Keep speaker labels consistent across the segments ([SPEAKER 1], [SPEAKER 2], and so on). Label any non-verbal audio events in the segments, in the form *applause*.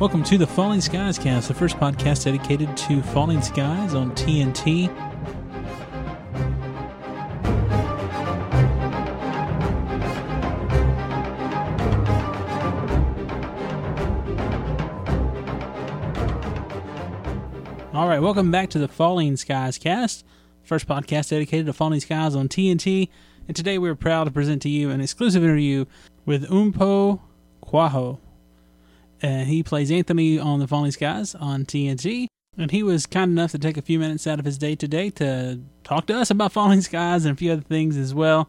[SPEAKER 1] Welcome to the Falling Skies cast, the first podcast dedicated to falling skies on TNT. All right, welcome back to the Falling Skies cast, first podcast dedicated to falling skies on TNT. And today we're proud to present to you an exclusive interview with Mpho Koaho. And he plays Anthony on the Falling Skies on TNT. And he was kind enough to take a few minutes out of his day today to talk to us about *laughs* Falling Skies and a few other things as well.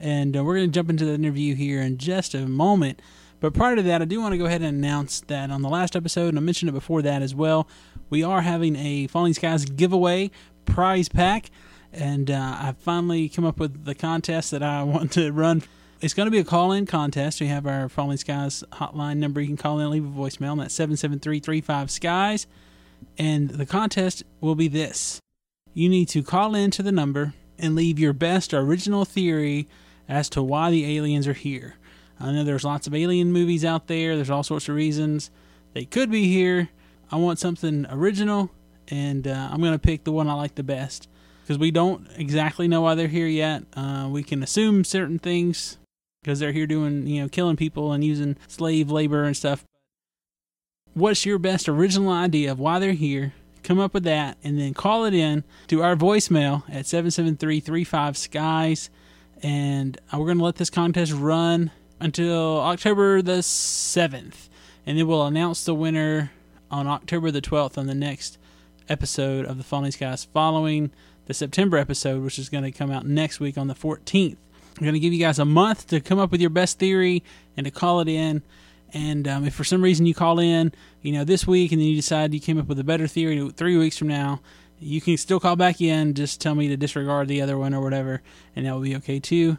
[SPEAKER 1] And uh, we're going to jump into the interview here in just a moment. But prior to that, I do want to go ahead and announce that on the last episode, and I mentioned it before that as well, we are having a Falling Skies giveaway prize pack. And uh, I've finally come up with the contest that I *laughs* want to run. It's going to be a call in contest. We have our Falling Skies hotline number. You can call in and leave a voicemail, and that's 773 35 Skies. And the contest will be this you need to call in to the number and leave your best original theory as to why the aliens are here. I know there's lots of alien movies out there, there's all sorts of reasons they could be here. I want something original, and uh, I'm going to pick the one I like the best because we don't exactly know why they're here yet. Uh, we can assume certain things because they're here doing, you know, killing people and using slave labor and stuff. What's your best original idea of why they're here? Come up with that and then call it in to our voicemail at 773-35-SKIES. And uh, we're going to let this contest run until October the 7th. And then we'll announce the winner on October the 12th on the next episode of the Falling Skies following the September episode, which is going to come out next week on the 14th. I'm going to give you guys a month to come up with your best theory and to call it in. And um, if for some reason you call in, you know, this week and then you decide you came up with a better theory three weeks from now, you can still call back in. Just tell me to disregard the other one or whatever, and that will be okay too.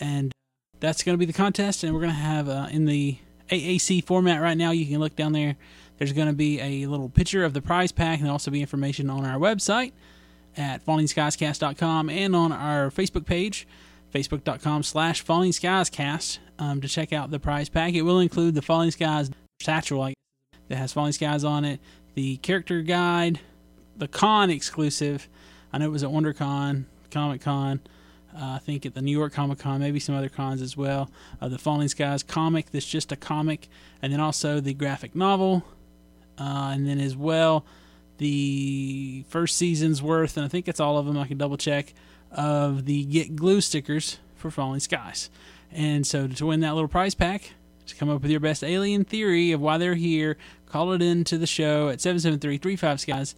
[SPEAKER 1] And that's going to be the contest. And we're going to have uh, in the AAC format right now, you can look down there. There's going to be a little picture of the prize pack and also be information on our website at fallingskiescast.com and on our Facebook page, facebook.com slash falling fallingskiescast, um, to check out the prize pack. It will include the Falling Skies satchel that has Falling Skies on it, the character guide, the con exclusive. I know it was at WonderCon, Comic Con. Uh, I think at the New York Comic Con, maybe some other cons as well. Uh, the Falling Skies comic that's just a comic, and then also the graphic novel, uh, and then as well the first season's worth, and I think it's all of them. I can double check of the Get Glue stickers for Falling Skies. And so to win that little prize pack, to come up with your best alien theory of why they're here, call it in to the show at 773-35-SKIES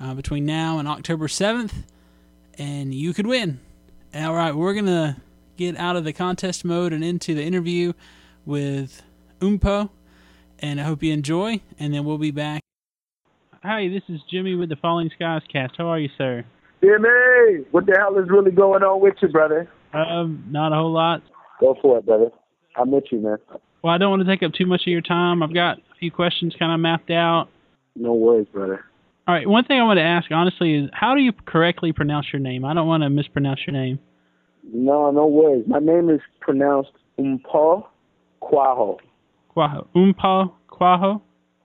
[SPEAKER 1] uh, between now and October 7th, and you could win. All right, we're going to get out of the contest mode and into the interview with Mpho, and I hope you enjoy, and then we'll be back. Hi, this is Jimmy with the Falling Skies cast. How are you, sir?
[SPEAKER 2] Jimmy, what the hell is really going on with you, brother?
[SPEAKER 1] Um, not a whole lot.
[SPEAKER 2] Go for it, brother. I'm with you, man.
[SPEAKER 1] Well, I don't want to take up too much of your time. I've got a few questions kind of mapped out.
[SPEAKER 2] No worries, brother.
[SPEAKER 1] All right, one thing I want to ask, honestly, is how do you correctly pronounce your name? I don't want to mispronounce your name.
[SPEAKER 2] No, no worries. My name is pronounced Mpho Koaho.
[SPEAKER 1] Koaho. Mpho Koaho?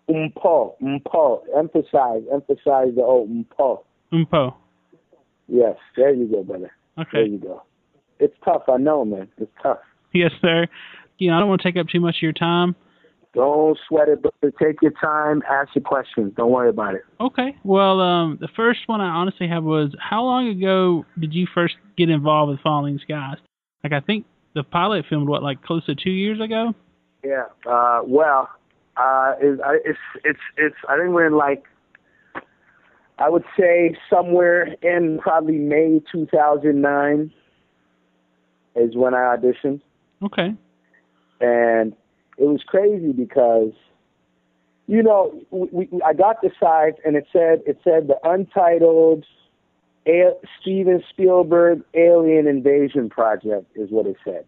[SPEAKER 2] Mpho. Mpho. Emphasize. Emphasize the O. Mpho.
[SPEAKER 1] Mpho.
[SPEAKER 2] Yes, there you go, brother.
[SPEAKER 1] Okay.
[SPEAKER 2] There you go. It's tough, I know, man. It's tough.
[SPEAKER 1] Yes, sir. You know, I don't want to take up too much of your time.
[SPEAKER 2] Don't sweat it, brother. Take your time. Ask your questions. Don't worry about it.
[SPEAKER 1] Okay. Well, um, the first one I honestly have was how long ago did you first get involved with Falling Skies? Like, I think the pilot filmed what, like close to two years ago?
[SPEAKER 2] Yeah. Uh, well, uh, it's, it's it's it's. I think we're in like. I would say somewhere in probably May 2009 is when I auditioned,
[SPEAKER 1] Okay.
[SPEAKER 2] and it was crazy because, you know, we, we I got the site and it said it said the untitled A- Steven Spielberg Alien Invasion Project is what it said.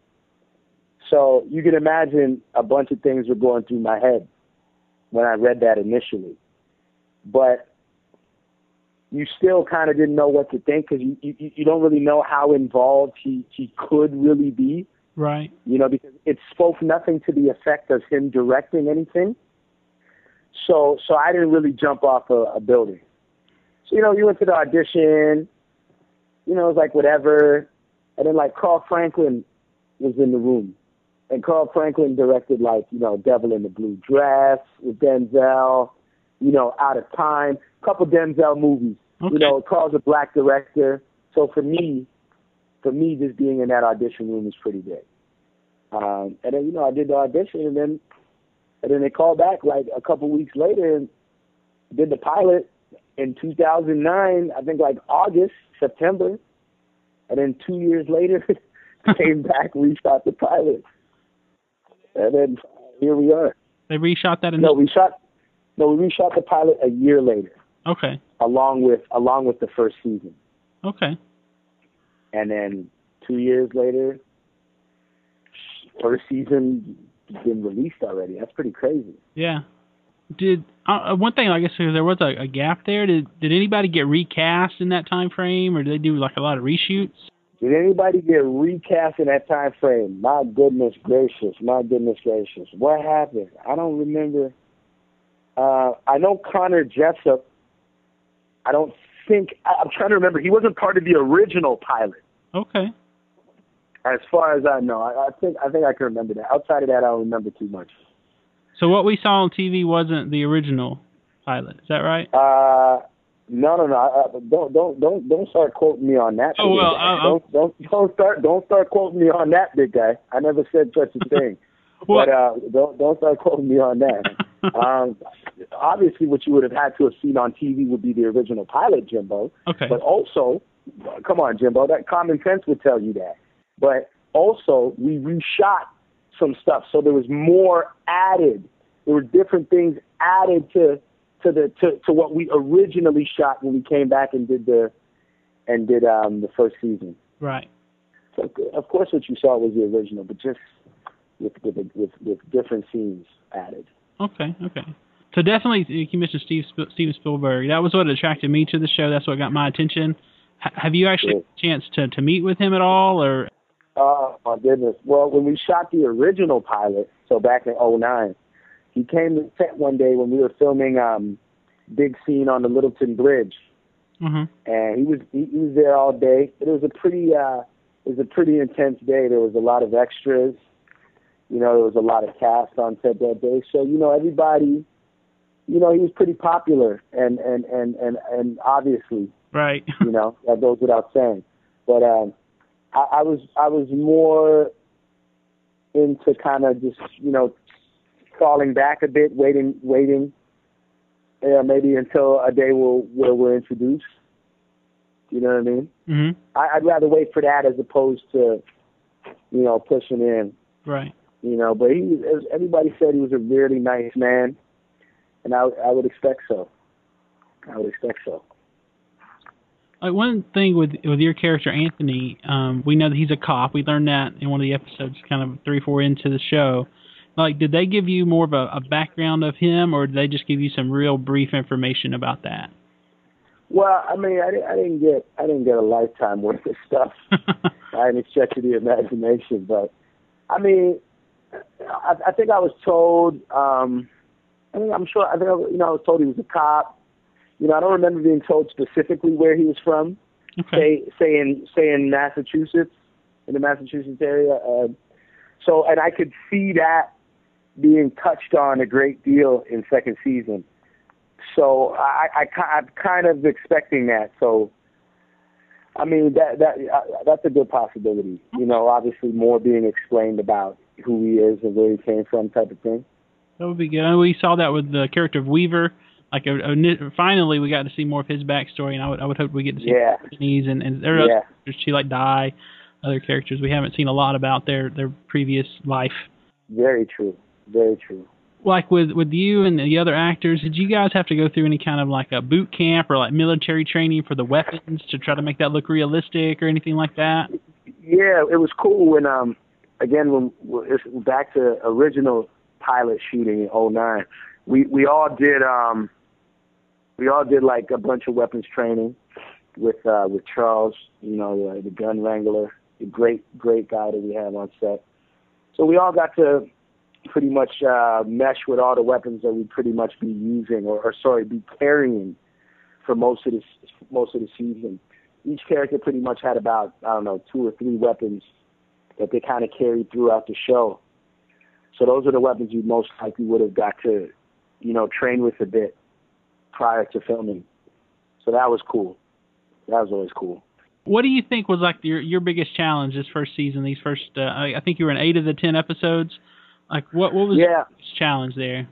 [SPEAKER 2] So you can imagine a bunch of things were going through my head when I read that initially, but you still kind of didn't know what to think because you, you you don't really know how involved he he could really be.
[SPEAKER 1] Right.
[SPEAKER 2] You know, because it spoke nothing to the effect of him directing anything. So so I didn't really jump off a, a building. So you know, you went to the audition. You know, it was like whatever, and then like Carl Franklin was in the room, and Carl Franklin directed like you know Devil in the Blue Dress with Denzel. You know, Out of Time, couple Denzel movies.
[SPEAKER 1] Okay.
[SPEAKER 2] You know, Carl's a black director, so for me, for me, just being in that audition room is pretty big. Um, and then you know, I did the audition, and then and then they called back like a couple weeks later and did the pilot in 2009. I think like August, September, and then two years later *laughs* *laughs* came back, reshot the pilot, and then here we are.
[SPEAKER 1] They reshot that in
[SPEAKER 2] No, we shot. No, we reshot the pilot a year later,
[SPEAKER 1] Okay.
[SPEAKER 2] Along with along with the first season,
[SPEAKER 1] Okay.
[SPEAKER 2] and then two years later, first season been released already. That's pretty crazy.
[SPEAKER 1] Yeah. Did uh, one thing? I guess there was a, a gap there. Did did anybody get recast in that time frame, or did they do like a lot of reshoots?
[SPEAKER 2] Did anybody get recast in that time frame? My goodness gracious, my goodness gracious. What happened? I don't remember. Uh, I know Connor Jessup. I don't think I, I'm trying to remember. He wasn't part of the original pilot,
[SPEAKER 1] Okay.
[SPEAKER 2] as far as I know. I, I think I think I can remember that. Outside of that, I don't remember too much.
[SPEAKER 1] So what we saw on TV wasn't the original pilot. Is that right?
[SPEAKER 2] Uh, no, no, no. Uh, don't don't don't don't start quoting me on that.
[SPEAKER 1] Oh, well,
[SPEAKER 2] guy. Don't don't don't start don't start quoting me on that, big guy. I never said such a thing. *laughs*
[SPEAKER 1] Well-
[SPEAKER 2] but uh, don't don't start quoting me on that. Um, obviously, what you would have had to have seen on TV would be the original pilot, Jimbo.
[SPEAKER 1] Okay.
[SPEAKER 2] But also, come on, Jimbo, that common sense would tell you that. But also, we reshot some stuff, so there was more added. There were different things added to to the to, to what we originally shot when we came back and did the and did um the first season.
[SPEAKER 1] Right.
[SPEAKER 2] So of course, what you saw was the original, but just with with with, with different scenes added.
[SPEAKER 1] Okay. Okay. So definitely, you mentioned Steve Steven Spielberg. That was what attracted me to the show. That's what got my attention. H- have you actually had a chance to to meet with him at all, or?
[SPEAKER 2] Oh my goodness. Well, when we shot the original pilot, so back in '09, he came to set one day when we were filming um big scene on the Littleton Bridge,
[SPEAKER 1] Uh-huh.
[SPEAKER 2] and he was he, he was there all day. It was a pretty uh it was a pretty intense day. There was a lot of extras. You know, there was a lot of cast on set that day. So, you know, everybody you know, he was pretty popular and and and and, and obviously
[SPEAKER 1] Right.
[SPEAKER 2] you know, that goes without saying. But um, I, I was I was more into kind of just you know falling back a bit, waiting waiting, uh, maybe until a day will, where we're introduced. You know what I mean?
[SPEAKER 1] mhm.
[SPEAKER 2] I, I'd rather wait for that as opposed to you know pushing in.
[SPEAKER 1] Right.
[SPEAKER 2] You know, but he was, everybody said he was a really nice man, and I I would expect so. I would expect so.
[SPEAKER 1] Like one thing with with your character Anthony, um, we know that he's a cop. We learned that in one of the episodes, kind of three, four into the show. Like, did they give you more of a, a background of him, or did they just give you some real brief information about that?
[SPEAKER 2] Well, I mean, I, didn't- I didn't get I didn't get a lifetime worth of stuff by any stretch the imagination, but I mean, I, I think I was told. um I think I'm sure. I think I, you know I was told he was a cop. You know, I don't remember being told specifically where he was from.
[SPEAKER 1] okay.
[SPEAKER 2] Say say in say in Massachusetts, in the Massachusetts area. Uh, so, and I could see that being touched on a great deal in second season. So I, I I'm kind of expecting that. So, I mean that that uh, that's a good possibility. You know, obviously more being explained about who he is and where he came from, type of thing.
[SPEAKER 1] That would be good. We saw that with the character of Weaver. Like, a, a, finally, we got to see more of his backstory, and I would I would hope we get to see
[SPEAKER 2] Yeah.
[SPEAKER 1] Denise and and there are
[SPEAKER 2] Yeah.
[SPEAKER 1] other characters too, like Dai, other characters we haven't seen a lot about their their previous life.
[SPEAKER 2] Very true. Very true.
[SPEAKER 1] like with with you and the other actors, did you guys have to go through any kind of like a boot camp or like military training for the weapons to try to make that look realistic or anything like that?
[SPEAKER 2] Yeah, it was cool when um again when it's back to original pilot shooting in '09. We we all did um we all did like a bunch of weapons training with uh with Charles, you know, uh, the gun wrangler, the great great guy that we have on set. So we all got to pretty much uh, mesh with all the weapons that we'd pretty much be using, or, or sorry, be carrying for most of the most of the season. Each character pretty much had about I don't know two or three weapons that they kind of carried throughout the show. So those are the weapons you most likely would have got to, you know, train with a bit prior to filming. So that was cool. That was always cool.
[SPEAKER 1] What do you think was like your your biggest challenge this first season? These first, uh, I think you were in eight of the ten episodes. Like, what what was
[SPEAKER 2] yeah.
[SPEAKER 1] your challenge there?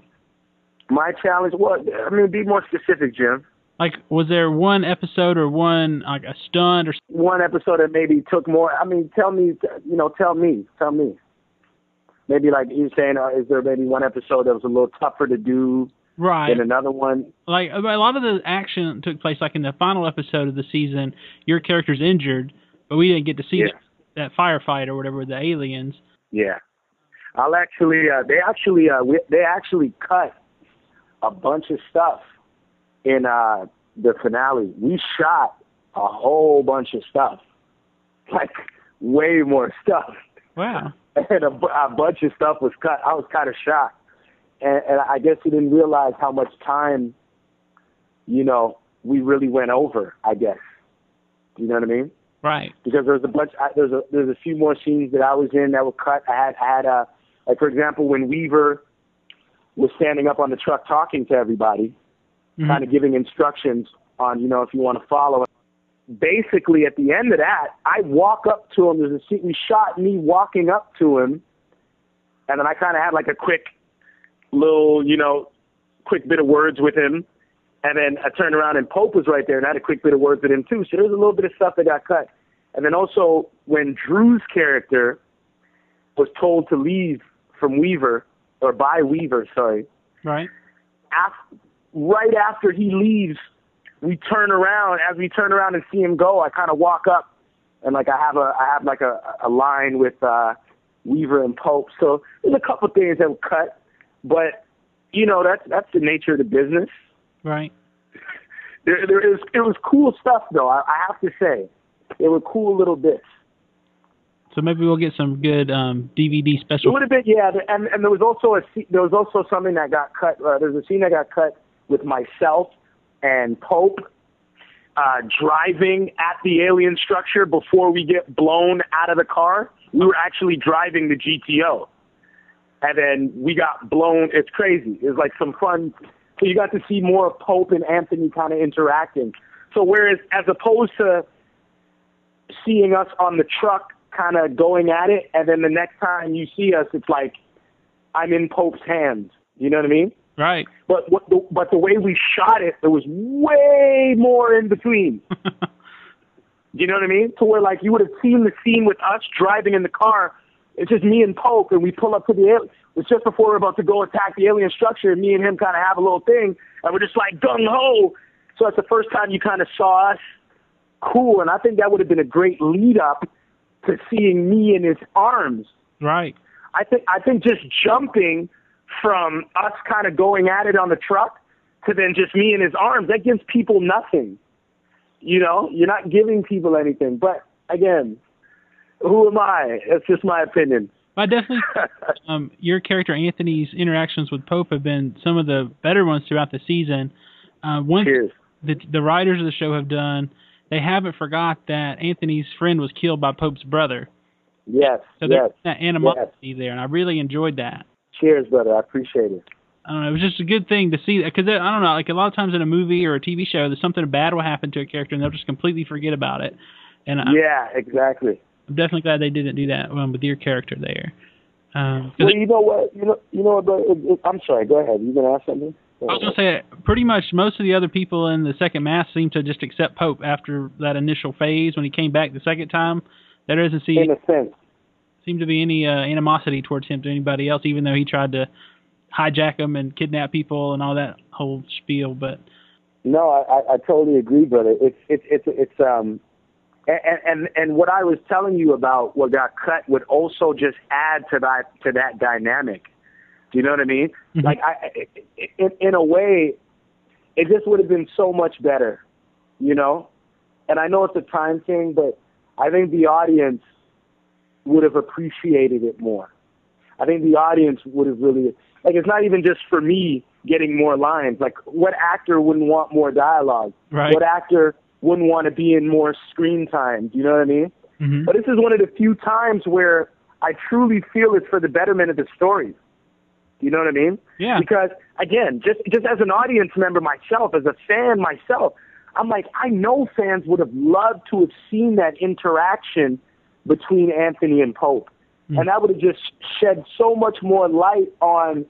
[SPEAKER 2] My challenge was, I mean, be more specific, Jim.
[SPEAKER 1] Like, was there one episode or one like a stunt or
[SPEAKER 2] one episode that maybe took more? I mean, tell me, you know, tell me, tell me. Maybe like you're saying, uh, is there maybe one episode that was a little tougher to do?
[SPEAKER 1] Right.
[SPEAKER 2] And another one.
[SPEAKER 1] Like a lot of the action took place like in the final episode of the season. Your character's injured, but we didn't get to see
[SPEAKER 2] yeah.
[SPEAKER 1] that, that firefight or whatever with the aliens.
[SPEAKER 2] Yeah. I'll actually. Uh, they actually. Uh, we, they actually cut a bunch of stuff in uh, the finale. We shot a whole bunch of stuff, *laughs* like way more stuff.
[SPEAKER 1] Wow. *laughs*
[SPEAKER 2] And a, a bunch of stuff was cut. I was kind of shocked and, and I guess he didn't realize how much time, you know, we really went over. I guess, you know what I mean?
[SPEAKER 1] Right.
[SPEAKER 2] Because there's a bunch. I, there's a there's a few more scenes that I was in that were cut. I had I had a like for example when Weaver was standing up on the truck talking to everybody,
[SPEAKER 1] mm-hmm.
[SPEAKER 2] kind of giving instructions on you know if you want to follow. Basically, at the end of that, I walk up to him. There's a scene we shot me walking up to him, and then I kind of had like a quick little, you know, quick bit of words with him. And then I turned around and Pope was right there and I had a quick bit of words with him too. So there was a little bit of stuff that got cut. And then also when Drew's character was told to leave from Weaver, or by Weaver, sorry.
[SPEAKER 1] Right.
[SPEAKER 2] After, right after he leaves, we turn around. As we turn around and see him go, I kind of walk up and like I have a I have like a, a line with uh, Weaver and Pope. So there's a couple things that were cut but you know that's that's the nature of the business.
[SPEAKER 1] Right. *laughs*
[SPEAKER 2] There, there is it was cool stuff though. I, I have to say, it were cool little bits.
[SPEAKER 1] So maybe we'll get some good um, DVD special.
[SPEAKER 2] It would have been yeah, and and there was also a there was also something that got cut. Uh, there's a scene that got cut with myself and Pope uh, driving at the alien structure before we get blown out of the car. We were actually driving the GTO and then we got blown. It's crazy. It's like some fun. So you got to see more of Pope and Anthony kind of interacting. So whereas as opposed to seeing us on the truck kind of going at it, and then the next time you see us, it's like I'm in Pope's hands. You know what I mean?
[SPEAKER 1] Right.
[SPEAKER 2] But what the, but the way we shot it, there was way more in between. *laughs* you know what I mean? To where like you would have seen the scene with us driving in the car, it's just me and Pope, and we pull up to the alien. It's just before we're about to go attack the alien structure, and me and him kind of have a little thing, and we're just like gung ho. So that's the first time you kind of saw us. Cool, and I think that would have been a great lead up to seeing me in his arms.
[SPEAKER 1] Right.
[SPEAKER 2] I think I think just jumping from us kind of going at it on the truck to then just me in his arms that gives people nothing. You know, you're not giving people anything. But again, who am I? That's just my opinion.
[SPEAKER 1] I definitely, *laughs* um, your character Anthony's interactions with Pope have been some of the better ones throughout the season. Uh, one
[SPEAKER 2] Cheers.
[SPEAKER 1] the the writers of the show have done, they haven't forgot that Anthony's friend was killed by Pope's brother.
[SPEAKER 2] Yes.
[SPEAKER 1] So
[SPEAKER 2] there's
[SPEAKER 1] that animosity
[SPEAKER 2] yes.
[SPEAKER 1] there, and I really enjoyed that.
[SPEAKER 2] Cheers, brother. I appreciate it.
[SPEAKER 1] I don't know. It was just a good thing to see because I don't know. Like a lot of times in a movie or a TV show, there's something bad will happen to a character, and they'll just completely forget about it. And
[SPEAKER 2] yeah, exactly.
[SPEAKER 1] I'm definitely glad they didn't do that um, with your character there. Um,
[SPEAKER 2] well, you know what? You know, you know what? I'm sorry. Go ahead. You gonna ask something? Go
[SPEAKER 1] I was gonna say, pretty much most of the other people in the second mass seem to just accept Pope after that initial phase when he came back the second time. There doesn't seem
[SPEAKER 2] in a sense
[SPEAKER 1] seem to be any uh, animosity towards him to anybody else, even though he tried to hijack them and kidnap people and all that whole spiel. But
[SPEAKER 2] no, I, I, totally agree, brother. It's it's it's it's um and, and and what I was telling you about what got cut would also just add to that to that dynamic. Do you know what I mean?
[SPEAKER 1] Mhm.
[SPEAKER 2] Like I, in, in a way, it just would have been so much better, you know. And I know it's a time thing, but I think the audience would have appreciated it more. I think the audience would have really like it's not even just for me getting more lines. Like what actor wouldn't want more dialogue?
[SPEAKER 1] Right.
[SPEAKER 2] What actor wouldn't want to be in more screen time? Do you know what I mean?
[SPEAKER 1] Mm-hmm.
[SPEAKER 2] But this is one of the few times where I truly feel it's for the betterment of the story. You know what I mean?
[SPEAKER 1] Yeah.
[SPEAKER 2] Because again, just just as an audience member myself, as a fan myself, I'm like, I know fans would have loved to have seen that interaction between Anthony and Pope.
[SPEAKER 1] Mm.
[SPEAKER 2] And that would have just shed so much more light on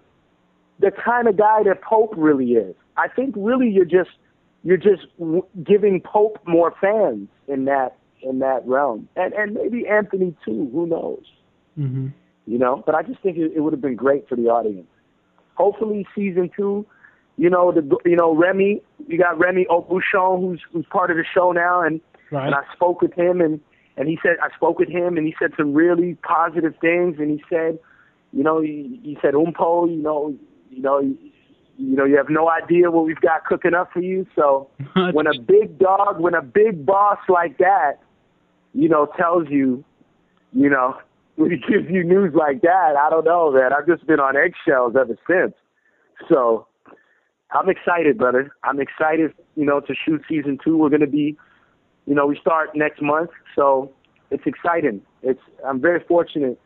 [SPEAKER 2] the kind of guy that Pope really is. I think really you're just you're just w- giving Pope more fans in that in that realm, and and maybe Anthony too. Who knows?
[SPEAKER 1] Mm-hmm.
[SPEAKER 2] You know, but I just think it, it would have been great for the audience. Hopefully, season two. You know the you know Remi. You got Remi Aubuchon, who's who's part of the show now, and
[SPEAKER 1] Right.
[SPEAKER 2] and I spoke with him, and and he said I spoke with him, and he said some really positive things, and he said, you know, he, he said Mpho, you know, you know, you, you know, you have no idea what we've got cooking up for you. So *laughs* when a big dog, when a big boss like that, you know, tells you, you know, *laughs* when he gives you news like that, I don't know, man. I've just been on eggshells ever since. So I'm excited, brother. I'm excited, you know, to shoot season two. We're gonna be, you know, we start next month, so it's exciting. It's I'm very fortunate,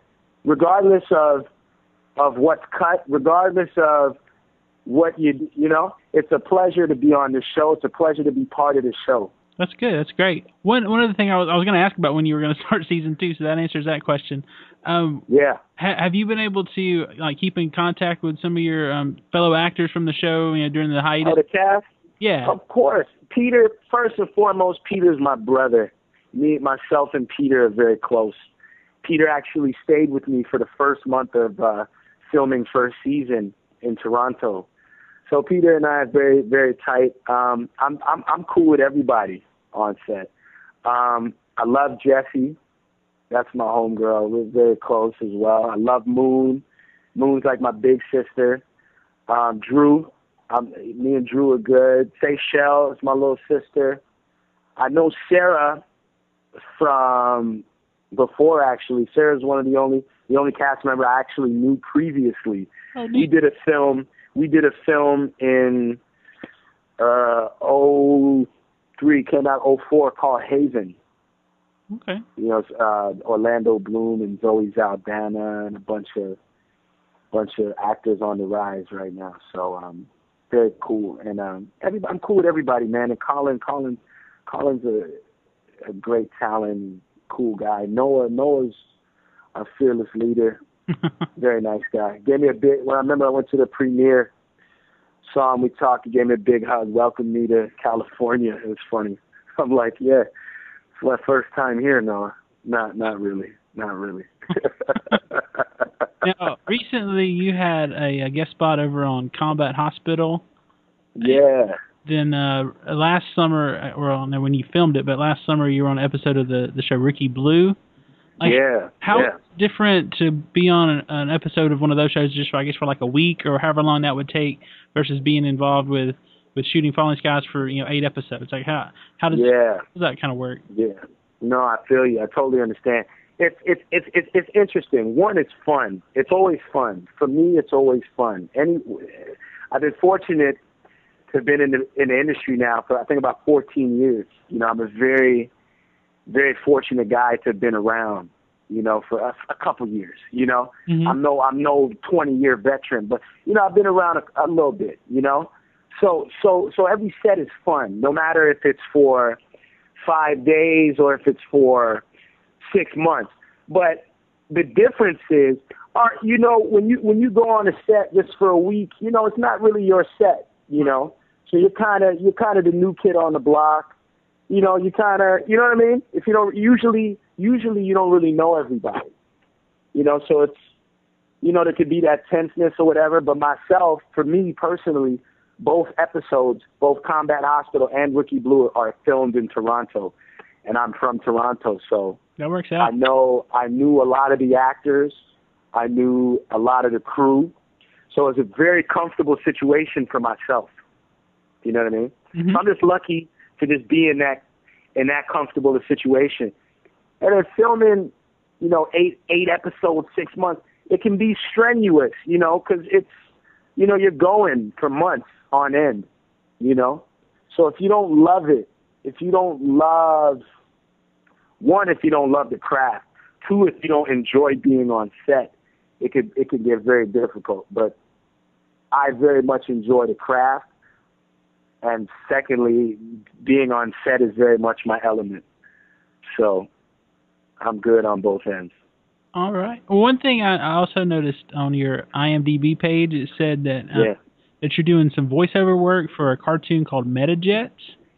[SPEAKER 2] regardless of of what's cut, regardless of what you you know, it's a pleasure to be on this show. It's a pleasure to be part of this show.
[SPEAKER 1] That's good. That's great. One one other thing I was I was going to ask about when you were going *laughs* to start season two, so that answers that question. Um,
[SPEAKER 2] Yeah.
[SPEAKER 1] ha- have you been able to like keep in contact with some of your um, fellow actors from the show, you know, during the hiatus?
[SPEAKER 2] Oh, the cast.
[SPEAKER 1] Yeah.
[SPEAKER 2] Of course. Peter, first and foremost, Peter's my brother. Me, myself, and Peter are very close. Peter actually stayed with me for the first month of uh, filming first season in Toronto. So Peter and I are very, very tight. Um, I'm, I'm, I'm cool with everybody on set. Um, I love Jessy. That's my homegirl. We're very close as well. I love Moon. Moon's like my big sister. Um, Drew, um, me and Drew are good. Seychelle is my little sister. I know Sarah from before actually. Sarah's one of the only the only cast member I actually knew previously.
[SPEAKER 1] Oh,
[SPEAKER 2] We did a film. We did a film in uh oh three came out oh four called Haven.
[SPEAKER 1] Okay.
[SPEAKER 2] You know, uh, Orlando Bloom and Zoe Saldana and a bunch of bunch of actors on the rise right now. So um, very cool. And um, everybody, I'm cool with everybody, man. And Colin, Colin, Colin's a, a great talent, cool guy. Noah, Noah's a fearless leader, *laughs* very nice guy. Gave me a big. When I remember I went to the premiere, saw him, we talked. He gave me a big hug, welcomed me to California. It was funny. *laughs* I'm like, yeah, it's my first time here, Noah. Not, not really, not really. *laughs*
[SPEAKER 1] now, recently you had a, a guest spot over on Combat Hospital.
[SPEAKER 2] yeah,
[SPEAKER 1] Then uh, last summer, or I don't know when you filmed it, but last summer you were on an episode of the the show Rookie Blue. Like,
[SPEAKER 2] yeah,
[SPEAKER 1] How
[SPEAKER 2] yeah.
[SPEAKER 1] different to be on an, an episode of one of those shows just for I guess for like a week or however long that would take versus being involved with with shooting Falling Skies for you know eight episodes. Like how how does,
[SPEAKER 2] Yeah,
[SPEAKER 1] how does that kind of work?
[SPEAKER 2] yeah. No, I feel you. I totally understand. It's it's it's it's it's interesting. One, it's fun. It's always fun. For me, it's always fun. Any, I've been fortunate to have been in the in the industry now for I think about 14 years. You know, I'm a very very fortunate guy to have been around. You know, for a, a couple years. You know,
[SPEAKER 1] Mhm.
[SPEAKER 2] I'm no I'm no 20 year veteran, but you know I've been around a, a little bit. You know, so so so every set is fun, no matter if it's for five days or if it's for six months. But the difference is, are you know when you when you go on a set just for a week, you know it's not really your set. You know, so you're kind of you're kind of the new kid on the block. You know, you kind of you know what I mean. If you don't usually usually you don't really know everybody. You know, so it's you know there could be that tenseness or whatever. But myself, for me personally, both episodes, both Combat Hospital and Rookie Blue, are filmed in Toronto, and I'm from Toronto, so
[SPEAKER 1] That works out.
[SPEAKER 2] I know I knew a lot of the actors, I knew a lot of the crew, so it was a very comfortable situation for myself. You know what I mean?
[SPEAKER 1] Mhm.
[SPEAKER 2] So I'm just lucky to just be in that in that comfortable a situation. And then filming, you know, eight eight episodes, six months, it can be strenuous, you know, because it's you know you're going for months on end, you know. So if you don't love it, if you don't love one, if you don't love the craft, two, if you don't enjoy being on set, it could it could get very difficult. But I very much enjoy the craft, and secondly, being on set is very much my element. So I'm good on both ends.
[SPEAKER 1] All right. One thing I also noticed on your IMDb page, it said that uh,
[SPEAKER 2] yeah.
[SPEAKER 1] that you're doing some voiceover work for a cartoon called Metajets.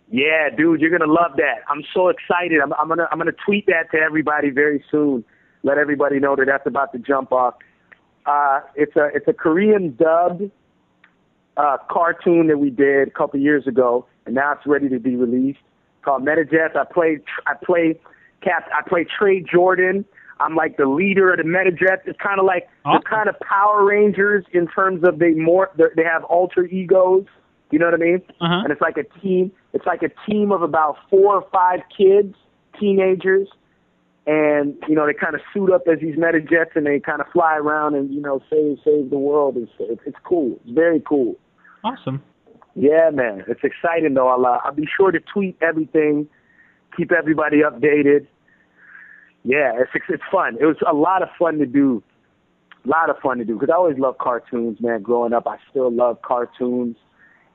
[SPEAKER 2] Yeah, dude, you're gonna love that. I'm so excited. I'm, I'm gonna I'm gonna tweet that to everybody very soon. Let everybody know that that's about to jump off. Uh, it's a it's a Korean dubbed uh, cartoon that we did a couple years ago, and now it's ready to be released. Called Metajets. I play I play Cap. I play Trey Jordan. I'm like the leader of the Metajets. It's kind of like
[SPEAKER 1] Awesome.
[SPEAKER 2] the kind of Power Rangers in terms of they more they have alter egos. You know what I mean?
[SPEAKER 1] Uh-huh.
[SPEAKER 2] And it's like a team. It's like a team of about four or five kids, teenagers, and you know they kind of suit up as these Metajets and they kind of fly around and you know save save the world. It's, it's cool. It's very cool.
[SPEAKER 1] Awesome.
[SPEAKER 2] Yeah, man. It's exciting though. I'll uh, I'll be sure to tweet everything, keep everybody updated. Yeah, it's it's fun. It was a lot of fun to do. A lot of fun to do because I always loved cartoons, man. Growing up, I still love cartoons.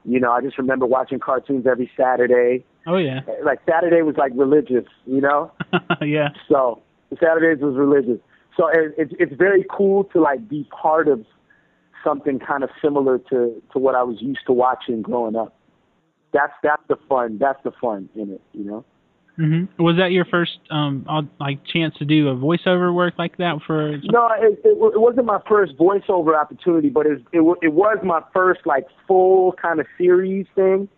[SPEAKER 2] You know, I just remember watching cartoons every Saturday.
[SPEAKER 1] Oh yeah.
[SPEAKER 2] Like Saturday was like religious, you know. *laughs*
[SPEAKER 1] yeah.
[SPEAKER 2] So Saturdays was religious. So it, it's it's very cool to like be part of something kind of similar to to what I was used to watching growing up. That's that's the fun. That's the fun in it, you know.
[SPEAKER 1] Hmm Was that your first um like chance to do a voiceover work like that for?
[SPEAKER 2] No, it, it, it wasn't my first voiceover opportunity, but it it, it was my first like full kind of series thing.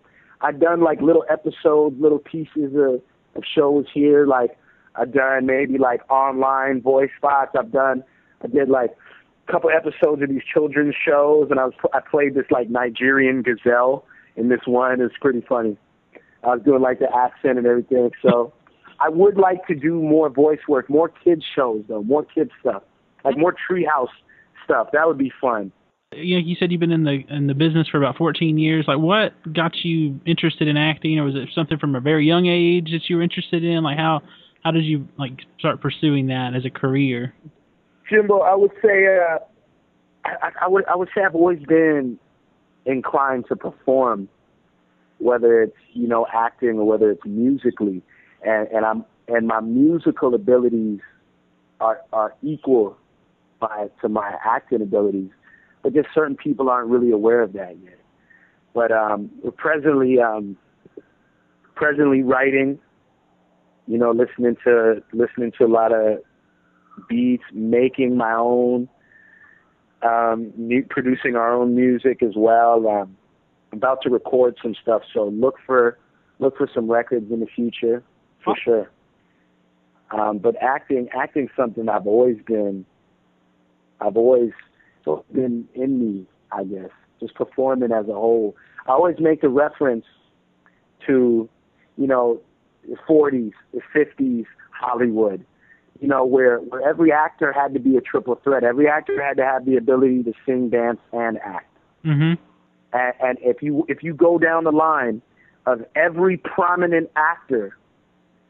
[SPEAKER 2] I'd done like little episodes, little pieces of, of shows here. Like I've done maybe like online voice spots. I've done I did like a couple episodes of these children's shows, and I was I played this like Nigerian gazelle in this one. It's pretty funny. I was doing like the accent and everything. So I would like to do more voice work, more kids shows though, more kids stuff, like more treehouse stuff. That would be fun.
[SPEAKER 1] You know, you said you've been in the in the business for about 14 years. Like, what got you interested in acting, or was it something from a very young age that you were interested in? Like, how how did you like start pursuing that as a career?
[SPEAKER 2] Jimbo, I would say uh, I, I would I would say I've always been inclined to perform, whether it's you know acting or whether it's musically, and and I'm and my musical abilities are are equal by, to my acting abilities, but just certain people aren't really aware of that yet. But um, we're presently um, presently writing, you know, listening to listening to a lot of beats, making my own, um, producing our own music as well. Um, about to record some stuff, so look for look for some records in the future for sure. Um, but acting, acting something I've always been, I've always been in me, I guess. Just performing as a whole. I always make the reference to, you know, the 40s, the 50s Hollywood you know, where where every actor had to be a triple threat. Every actor had to have the ability to sing, dance, and act.
[SPEAKER 1] Mm-hmm.
[SPEAKER 2] And, and if you if you go down the line of every prominent actor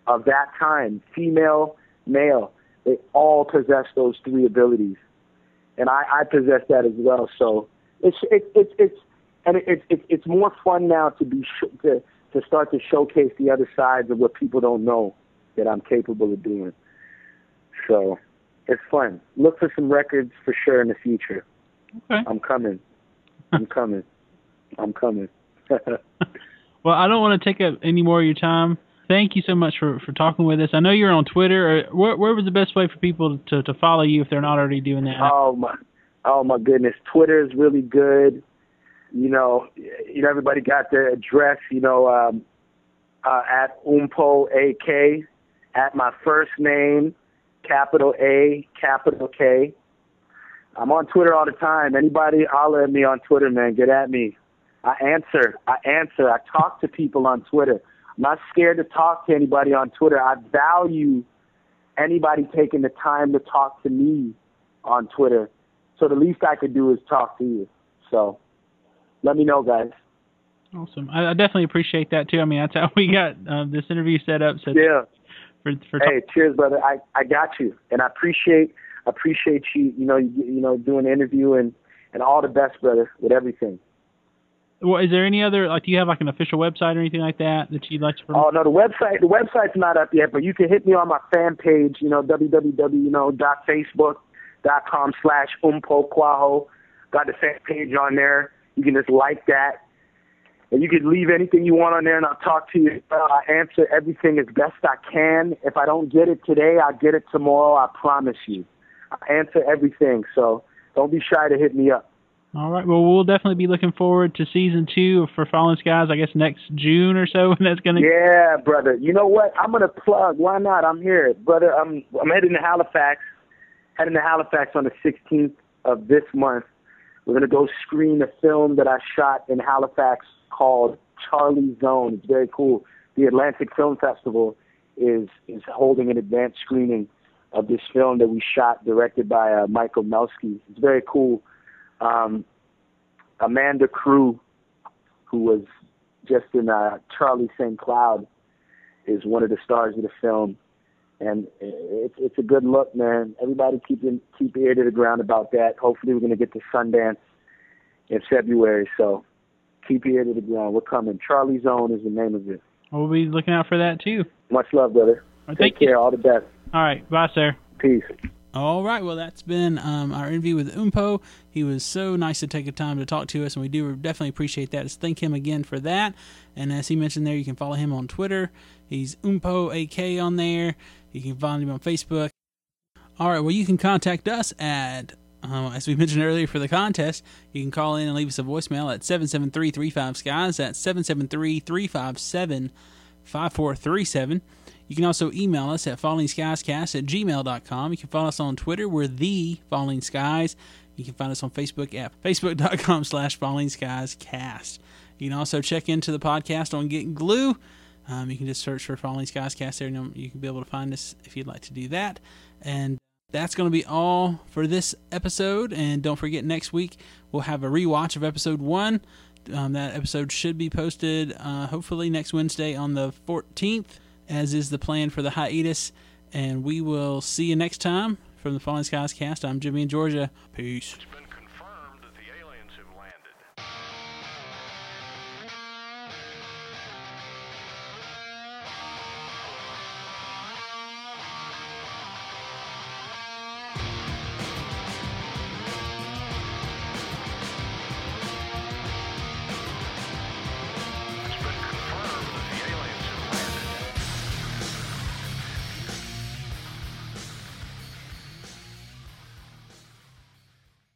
[SPEAKER 2] of that time, female, male, they all possess those three abilities, and I, I possess that as well. So it's it's it's it's and it's it's it's more fun now to be sh- to to start to showcase the other sides of what people don't know that I'm capable of doing. So it's fun. Look for some records for sure in the future.
[SPEAKER 1] Okay.
[SPEAKER 2] I'm coming. I'm coming. I'm coming. *laughs*
[SPEAKER 1] Well, I don't want to take up any more of your time. Thank you so much for, for talking with us. I know you're on Twitter. Uh, Where, where was the best way for people to, to follow you if they're not already doing that?
[SPEAKER 2] oh my, oh my goodness. Twitter is really good. You know, you know everybody got their address. You know, um, uh, at mpho ak at my first name, capital A, capital K. I'm on Twitter all the time. Anybody holler at me on Twitter, man, get at me. I answer. I answer. I talk to people on Twitter. I'm not scared to talk to anybody on Twitter. I value anybody taking the time to talk to me on Twitter So the least I could do is talk to you. So let me know, guys.
[SPEAKER 1] Awesome. I, I definitely appreciate that too. I mean, that's how we got uh, this interview set up. So
[SPEAKER 2] yeah.
[SPEAKER 1] For, for
[SPEAKER 2] hey, cheers, brother. I I got you, and I appreciate appreciate you. You know, you, you know, doing the interview and and all the best, brother, with everything.
[SPEAKER 1] Well, is there any other like? Do you have like an official website or anything like that that you'd like to promote?
[SPEAKER 2] Oh no, the website the website's not up yet, but you can hit me on my fan page. You know, www. You know, dot facebook dot com slash mpho koaho. Got the fan page on there. You can just like that and you can leave anything you want on there, and I'll talk to you. Uh, I answer everything as best I can. If I don't get it today, I'll get it tomorrow. I promise you. I answer everything, so don't be shy to hit me up.
[SPEAKER 1] All right. Well, we'll definitely be looking forward to season two for Fallen Skies. I guess next June or so, and *laughs* that's gonna.
[SPEAKER 2] Yeah, brother. You know what? I'm gonna plug. Why not? I'm here, brother. I'm I'm heading to Halifax. Heading to Halifax on the 16th of this month. We're gonna go screen a film that I shot in Halifax called Charlie Zone. It's very cool. The Atlantic Film Festival is is holding an advanced screening of this film that we shot, directed by uh, Michael Melski. It's very cool. Um, Amanda Crew, who was just in uh, Charlie St. Cloud, is one of the stars of the film, and it's it's a good look, man. Everybody keep in, keep ear to the ground about that. Hopefully, we're gonna get to Sundance in February. So keep your ear to the ground. We're coming. Charlie Zone is the name of it.
[SPEAKER 1] We'll be looking out for that too.
[SPEAKER 2] Much love, brother.
[SPEAKER 1] Well,
[SPEAKER 2] Take care.
[SPEAKER 1] You.
[SPEAKER 2] All the best.
[SPEAKER 1] All right. Bye, sir.
[SPEAKER 2] Peace.
[SPEAKER 1] All right. Well, that's been um, our interview with Mpho. He was so nice to take the time to talk to us, and we do definitely appreciate that. Let's thank him again for that. And as he mentioned there, you can follow him on Twitter. He's Mpho AK on there. You can find him on Facebook. All right. Well, you can contact us at um, as we mentioned earlier for the contest, you can call in and leave us a voicemail at 773-35-SKIES. That's 773-357-5437. You can also email us at fallingskiescast at gmail.com. You can follow us on Twitter. We're The Falling Skies. You can find us on Facebook at facebook.com slash Falling Skies Cast. You can also check into the podcast on Getting Glue. Um, you can just search for Falling Skies Cast there, and you can be able to find us if you'd like to do that. And that's going to be all for this episode. And don't forget, next week we'll have a rewatch of episode one. Um, that episode should be posted uh, hopefully next Wednesday on the 14th, as is the plan for the hiatus. And we will see you next time from the Falling Skies cast. I'm Jimmy in Georgia. Peace.